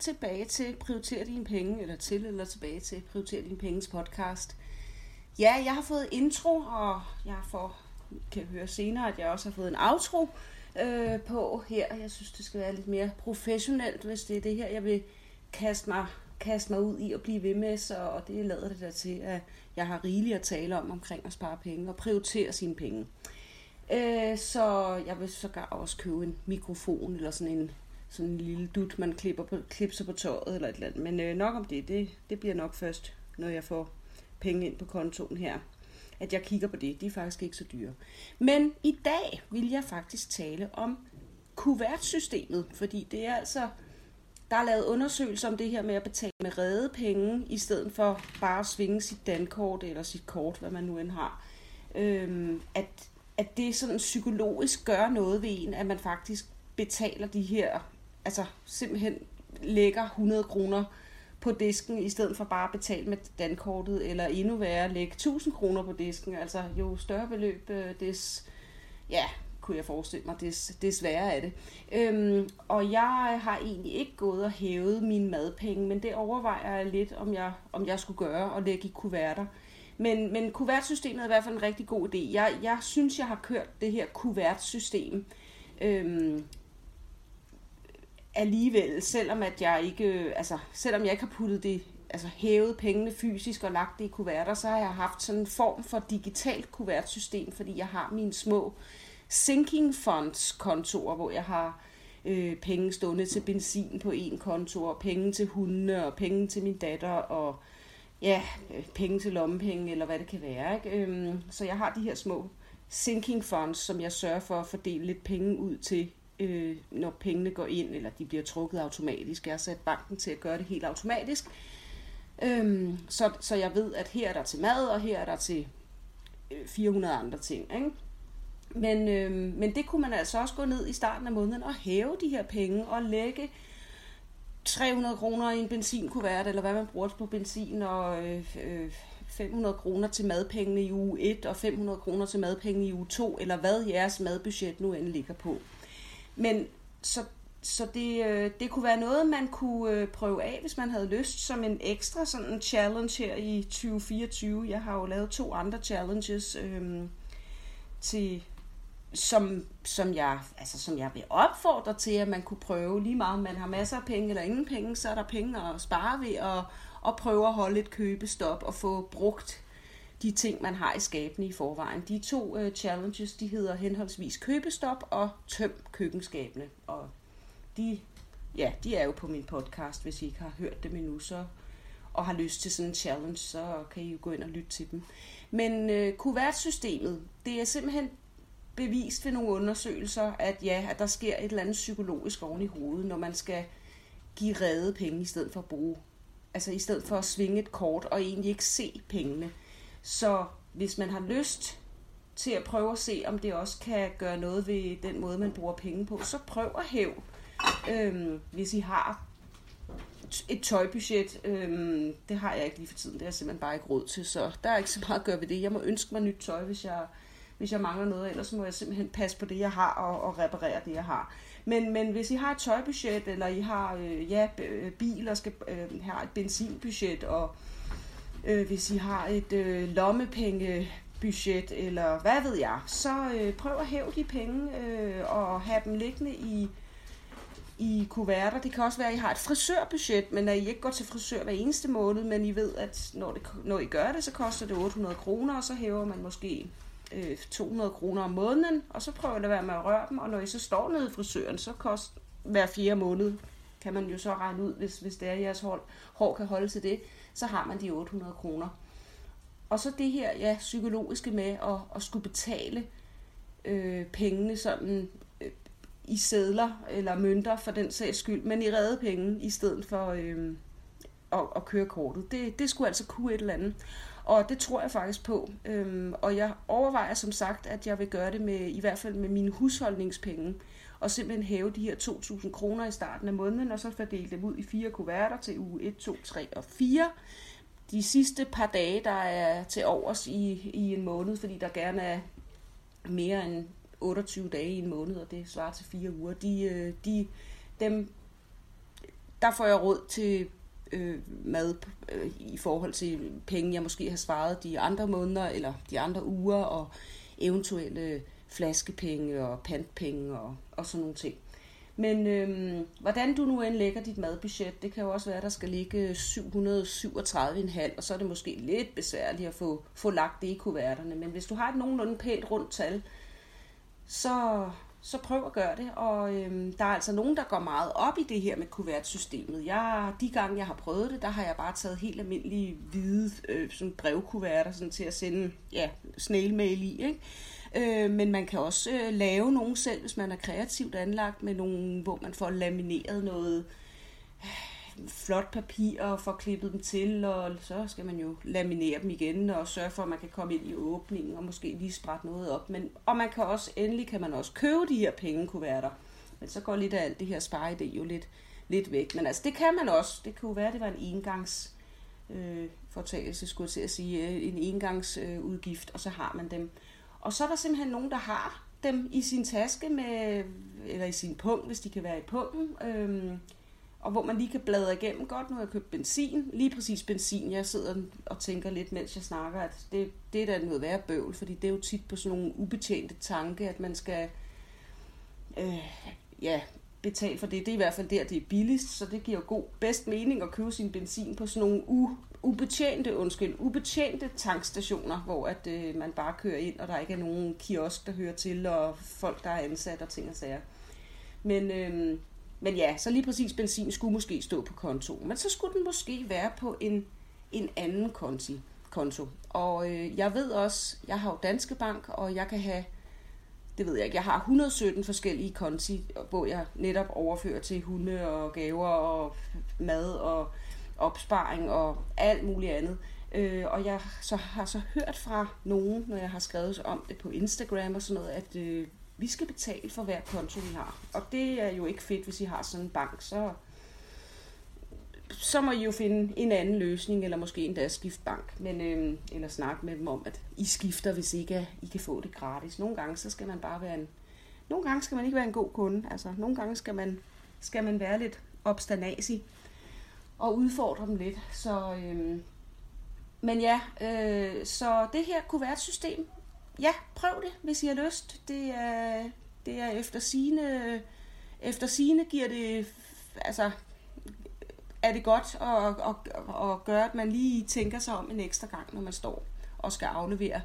tilbage til Prioriter dine penge, eller til eller tilbage til Prioriter dine penges podcast. Ja, jeg har fået intro, og jeg får, kan høre senere, at jeg også har fået en outro øh, på her. Jeg synes, det skal være lidt mere professionelt, hvis det er det her, jeg vil kaste mig, kaste mig ud i og blive ved med. Så, og det lader det der til, at jeg har rigeligt at tale om omkring at spare penge og prioritere sine penge. Øh, så jeg vil sågar også købe en mikrofon eller sådan en sådan en lille dut, man klipper på, klipser på tøjet eller et eller andet. Men øh, nok om det, det, det bliver nok først, når jeg får penge ind på kontoen her, at jeg kigger på det. De er faktisk ikke så dyre. Men i dag vil jeg faktisk tale om kuvertsystemet, fordi det er altså, der er lavet undersøgelser om det her med at betale med redde penge, i stedet for bare at svinge sit dankort eller sit kort, hvad man nu end har. Øhm, at, at det sådan psykologisk gør noget ved en, at man faktisk betaler de her altså simpelthen lægger 100 kroner på disken, i stedet for bare at betale med dankortet, eller endnu værre, lægge 1000 kroner på disken. Altså jo større beløb, øh, des, ja, kunne jeg forestille mig, des, des værre er det. Øhm, og jeg har egentlig ikke gået og hævet mine madpenge, men det overvejer jeg lidt, om jeg, om jeg skulle gøre og lægge i kuverter. Men, men kuvertsystemet er i hvert fald en rigtig god idé. Jeg, jeg synes, jeg har kørt det her kuvertsystem. Øhm, alligevel, selvom at jeg ikke, øh, altså, selvom jeg ikke har puttet det, altså hævet pengene fysisk og lagt det i kuverter, så har jeg haft sådan en form for digitalt kuvertsystem, fordi jeg har mine små sinking funds kontorer, hvor jeg har øh, penge stående til benzin på en konto, og penge til hunde, og penge til min datter, og ja, øh, penge til lommepenge, eller hvad det kan være. Ikke? Øhm, så jeg har de her små sinking funds, som jeg sørger for at fordele lidt penge ud til øh, når pengene går ind, eller de bliver trukket automatisk. Jeg har sat banken til at gøre det helt automatisk. Øhm, så, så jeg ved, at her er der til mad, og her er der til øh, 400 andre ting. Ikke? Men, øh, men det kunne man altså også gå ned i starten af måneden og hæve de her penge og lægge 300 kroner i en benzinkuvert, eller hvad man bruger på benzin, og øh, øh, 500 kroner til madpengene i uge 1, og 500 kroner til madpengene i uge 2, eller hvad jeres madbudget nu end ligger på. Men så, så det, øh, det kunne være noget, man kunne øh, prøve af, hvis man havde lyst, som en ekstra sådan en challenge her i 2024. Jeg har jo lavet to andre challenges øh, til som, som, jeg, altså, som jeg vil opfordre til, at man kunne prøve lige meget, om man har masser af penge eller ingen penge, så er der penge at spare ved at, at prøve at holde et købestop og få brugt de ting, man har i skabene i forvejen. De to øh, challenges, de hedder henholdsvis købestop og tøm køkkenskabene. Og de, ja, de er jo på min podcast, hvis I ikke har hørt dem endnu, så, og har lyst til sådan en challenge, så kan I jo gå ind og lytte til dem. Men øh, kuvertsystemet, det er simpelthen bevist ved nogle undersøgelser, at ja, at der sker et eller andet psykologisk oven i hovedet, når man skal give redde penge i stedet for at bruge. Altså i stedet for at svinge et kort og egentlig ikke se pengene. Så hvis man har lyst til at prøve at se, om det også kan gøre noget ved den måde, man bruger penge på, så prøv at hæve. Øhm, hvis I har et tøjbudget, øhm, det har jeg ikke lige for tiden, det er jeg simpelthen bare ikke råd til, så der er ikke så meget at gøre ved det. Jeg må ønske mig nyt tøj, hvis jeg, hvis jeg mangler noget, ellers må jeg simpelthen passe på det, jeg har, og, og reparere det, jeg har. Men, men hvis I har et tøjbudget, eller I har øh, ja, øh, bil og skal øh, have et benzinbudget, og øh, hvis I har et øh, lommepengebudget, eller hvad ved jeg, så øh, prøv at hæve de penge øh, og have dem liggende i, i kuverter. Det kan også være, at I har et frisørbudget, men at I ikke går til frisør hver eneste måned, men I ved, at når, det, når I gør det, så koster det 800 kroner, og så hæver man måske øh, 200 kroner om måneden, og så prøver det at være med at røre dem, og når I så står nede i frisøren, så koster hver fjerde måned, kan man jo så regne ud, hvis, hvis det er, at jeres hold, hår kan holde til det, så har man de 800 kroner. Og så det her ja, psykologiske med at, at skulle betale øh, pengene sådan øh, i sædler eller mønter for den sags skyld, men i redde penge i stedet for øh, at, at køre kortet. Det, det skulle altså kunne et eller andet. Og det tror jeg faktisk på. Øhm, og jeg overvejer som sagt, at jeg vil gøre det med i hvert fald med mine husholdningspenge. Og simpelthen hæve de her 2.000 kroner i starten af måneden, og så fordele dem ud i fire kuverter til uge 1, 2, 3 og 4. De sidste par dage, der er til overs i, i en måned, fordi der gerne er mere end 28 dage i en måned, og det svarer til fire uger, de, øh, de, dem der får jeg råd til øh, mad øh, i forhold til penge, jeg måske har svaret de andre måneder eller de andre uger, og eventuelle flaskepenge og pantpenge og, og sådan nogle ting. Men øhm, hvordan du nu end lægger dit madbudget, det kan jo også være, at der skal ligge 737,5, og så er det måske lidt besværligt at få, få lagt det i kuverterne. Men hvis du har et nogenlunde pænt rundt tal, så, så prøv at gøre det. Og øhm, der er altså nogen, der går meget op i det her med kuvertsystemet. Jeg, de gange, jeg har prøvet det, der har jeg bare taget helt almindelige hvide øh, sådan brevkuverter sådan til at sende ja, snailmail i. Ikke? Øh, men man kan også øh, lave nogle selv, hvis man er kreativt anlagt, med nogle, hvor man får lamineret noget øh, flot papir og får klippet dem til, og så skal man jo laminere dem igen og sørge for, at man kan komme ind i åbningen og måske lige sprætte noget op. Men, og man kan også, endelig kan man også købe de her pengekuverter. Men så går lidt af alt det her spareidé jo lidt, lidt væk. Men altså, det kan man også. Det kunne være, det var en engangs øh, fortagelse, skulle jeg til at sige, øh, en engangsudgift, øh, og så har man dem. Og så er der simpelthen nogen, der har dem i sin taske, med, eller i sin pung, hvis de kan være i pungen. øh, og hvor man lige kan bladre igennem. Godt, nu har jeg købt benzin. Lige præcis benzin. Jeg sidder og tænker lidt, mens jeg snakker, at det, det er da noget værre bøvl, fordi det er jo tit på sådan nogle ubetjente tanke, at man skal øh, ja, betale for det. Det er i hvert fald der, det er billigst, så det giver god bedst mening at købe sin benzin på sådan nogle u, ubetjente, undskyld, ubetjente tankstationer, hvor at øh, man bare kører ind, og der ikke er nogen kiosk, der hører til, og folk, der er ansat og ting og sager. Men, øh, men ja, så lige præcis benzin skulle måske stå på kontoen, men så skulle den måske være på en, en anden konti, konto. Og øh, jeg ved også, jeg har jo Danske Bank, og jeg kan have det ved jeg ikke, jeg har 117 forskellige konti, hvor jeg netop overfører til hunde og gaver og mad og opsparing og alt muligt andet. Øh, og jeg så har så hørt fra nogen, når jeg har skrevet om det på Instagram og sådan noget, at øh, vi skal betale for hver konto, vi har. Og det er jo ikke fedt, hvis I har sådan en bank, så, så må I jo finde en anden løsning, eller måske endda skifte bank, men, øh, eller snakke med dem om, at I skifter, hvis ikke I kan få det gratis. Nogle gange, så skal man bare være en, nogle gange skal man ikke være en god kunde, altså nogle gange skal man, skal man være lidt obstanasig og udfordre dem lidt. Så, øh, men ja, øh, så det her kunne være et system. Ja, prøv det, hvis I har lyst. Det er, det er efter sine, efter sine giver det, altså, er det godt at, at, at gøre, at man lige tænker sig om en ekstra gang, når man står og skal aflevere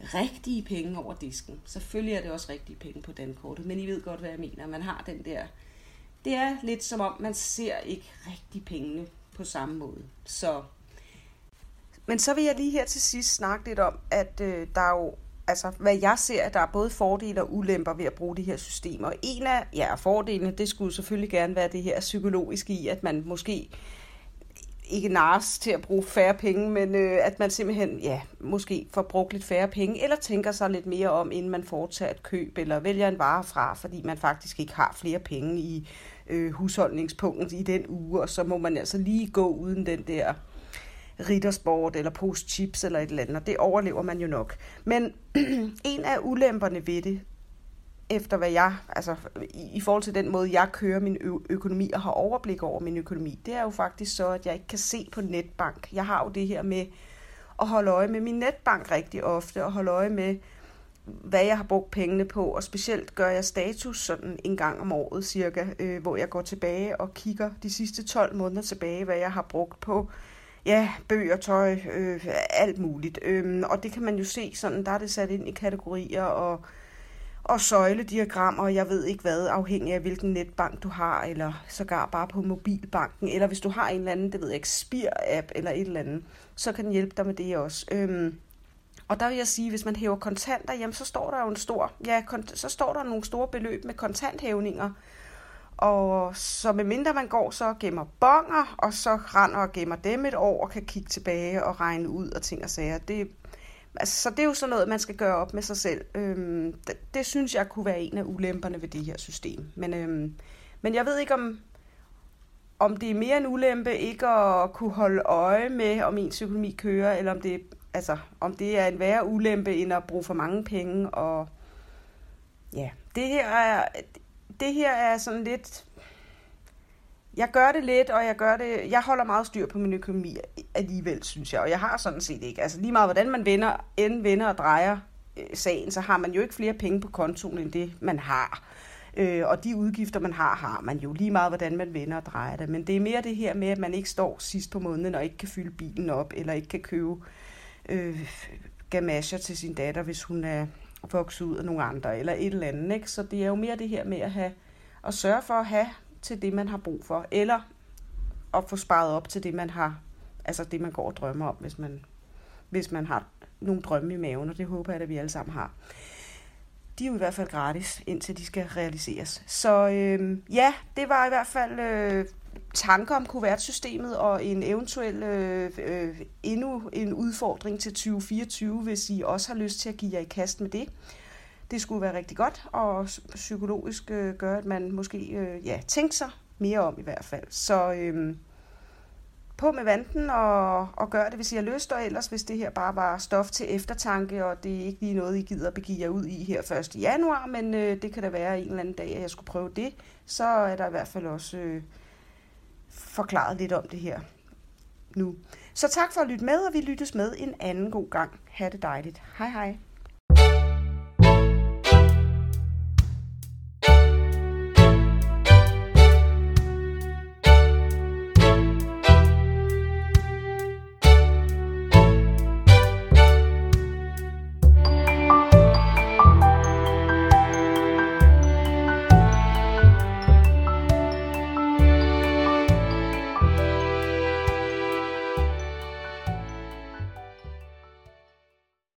rigtige penge over disken. Selvfølgelig er det også rigtige penge på dankortet, men I ved godt, hvad jeg mener. Man har den der... Det er lidt som om, man ser ikke rigtig pengene på samme måde. Så men så vil jeg lige her til sidst snakke lidt om, at øh, der er jo, altså hvad jeg ser, at der er både fordele og ulemper ved at bruge de her systemer. En af ja, fordelene, det skulle selvfølgelig gerne være det her psykologiske i, at man måske ikke nars til at bruge færre penge, men øh, at man simpelthen, ja, måske får brugt lidt færre penge, eller tænker sig lidt mere om, inden man foretager et køb, eller vælger en vare fra, fordi man faktisk ikke har flere penge i øh, husholdningspunktet i den uge, og så må man altså lige gå uden den der riddersport eller postchips eller et eller andet, og det overlever man jo nok. Men en af ulemperne ved det, efter hvad jeg, altså i, i forhold til den måde, jeg kører min ø- økonomi og har overblik over min økonomi, det er jo faktisk så, at jeg ikke kan se på netbank. Jeg har jo det her med at holde øje med min netbank rigtig ofte, og holde øje med, hvad jeg har brugt pengene på, og specielt gør jeg status sådan en gang om året cirka, øh, hvor jeg går tilbage og kigger de sidste 12 måneder tilbage, hvad jeg har brugt på ja, bøger, tøj, øh, alt muligt. Øhm, og det kan man jo se sådan, der er det sat ind i kategorier og, og søjlediagrammer, og jeg ved ikke hvad, afhængig af hvilken netbank du har, eller sågar bare på mobilbanken, eller hvis du har en eller anden, det ved jeg ikke, Spir-app eller et eller andet, så kan den hjælpe dig med det også. Øhm, og der vil jeg sige, hvis man hæver kontanter, jamen så står der jo en stor, ja, så står der nogle store beløb med kontanthævninger. Og så medmindre man går så og gemmer bonger, og så render og gemmer dem et år, og kan kigge tilbage og regne ud og ting og sager. Det, altså, så det er jo sådan noget, man skal gøre op med sig selv. Øhm, det, det synes jeg kunne være en af ulemperne ved det her system. Men, øhm, men jeg ved ikke, om, om det er mere en ulempe ikke at kunne holde øje med, om ens økonomi kører, eller om det altså, om det er en værre ulempe, end at bruge for mange penge. Og ja, det her er, det her er sådan lidt... jeg gør det lidt, og jeg gør det, jeg holder meget styr på min økonomi alligevel, synes jeg, og jeg har sådan set ikke, altså lige meget hvordan man vender, end vender og drejer øh, sagen, så har man jo ikke flere penge på kontoen end det, man har. Øh, og de udgifter, man har, har man jo lige meget, hvordan man vender og drejer det. Men det er mere det her med, at man ikke står sidst på måneden og ikke kan fylde bilen op, eller ikke kan købe øh, gamasher til sin datter, hvis hun er vokse ud af nogle andre, eller et eller andet. Ikke? Så det er jo mere det her med at, have, at sørge for at have til det, man har brug for, eller at få sparet op til det, man har, altså det, man går og drømmer om, hvis man, hvis man har nogle drømme i maven, og det håber jeg, at vi alle sammen har. De er jo i hvert fald gratis, indtil de skal realiseres. Så øh, ja, det var i hvert fald øh, tanker om kuvertsystemet og en eventuel øh, øh, endnu en udfordring til 2024, hvis I også har lyst til at give jer i kast med det. Det skulle være rigtig godt, og psykologisk øh, gøre, at man måske øh, ja, tænker sig mere om i hvert fald. Så øh, på med vanten og, og gør det, hvis I har lyst, og ellers hvis det her bare var stof til eftertanke, og det er ikke lige noget, I gider at begive jer ud i her 1. januar, men øh, det kan da være en eller anden dag, at jeg skulle prøve det, så er der i hvert fald også øh, forklaret lidt om det her nu. Så tak for at lytte med, og vi lyttes med en anden god gang. Ha' det dejligt. Hej hej.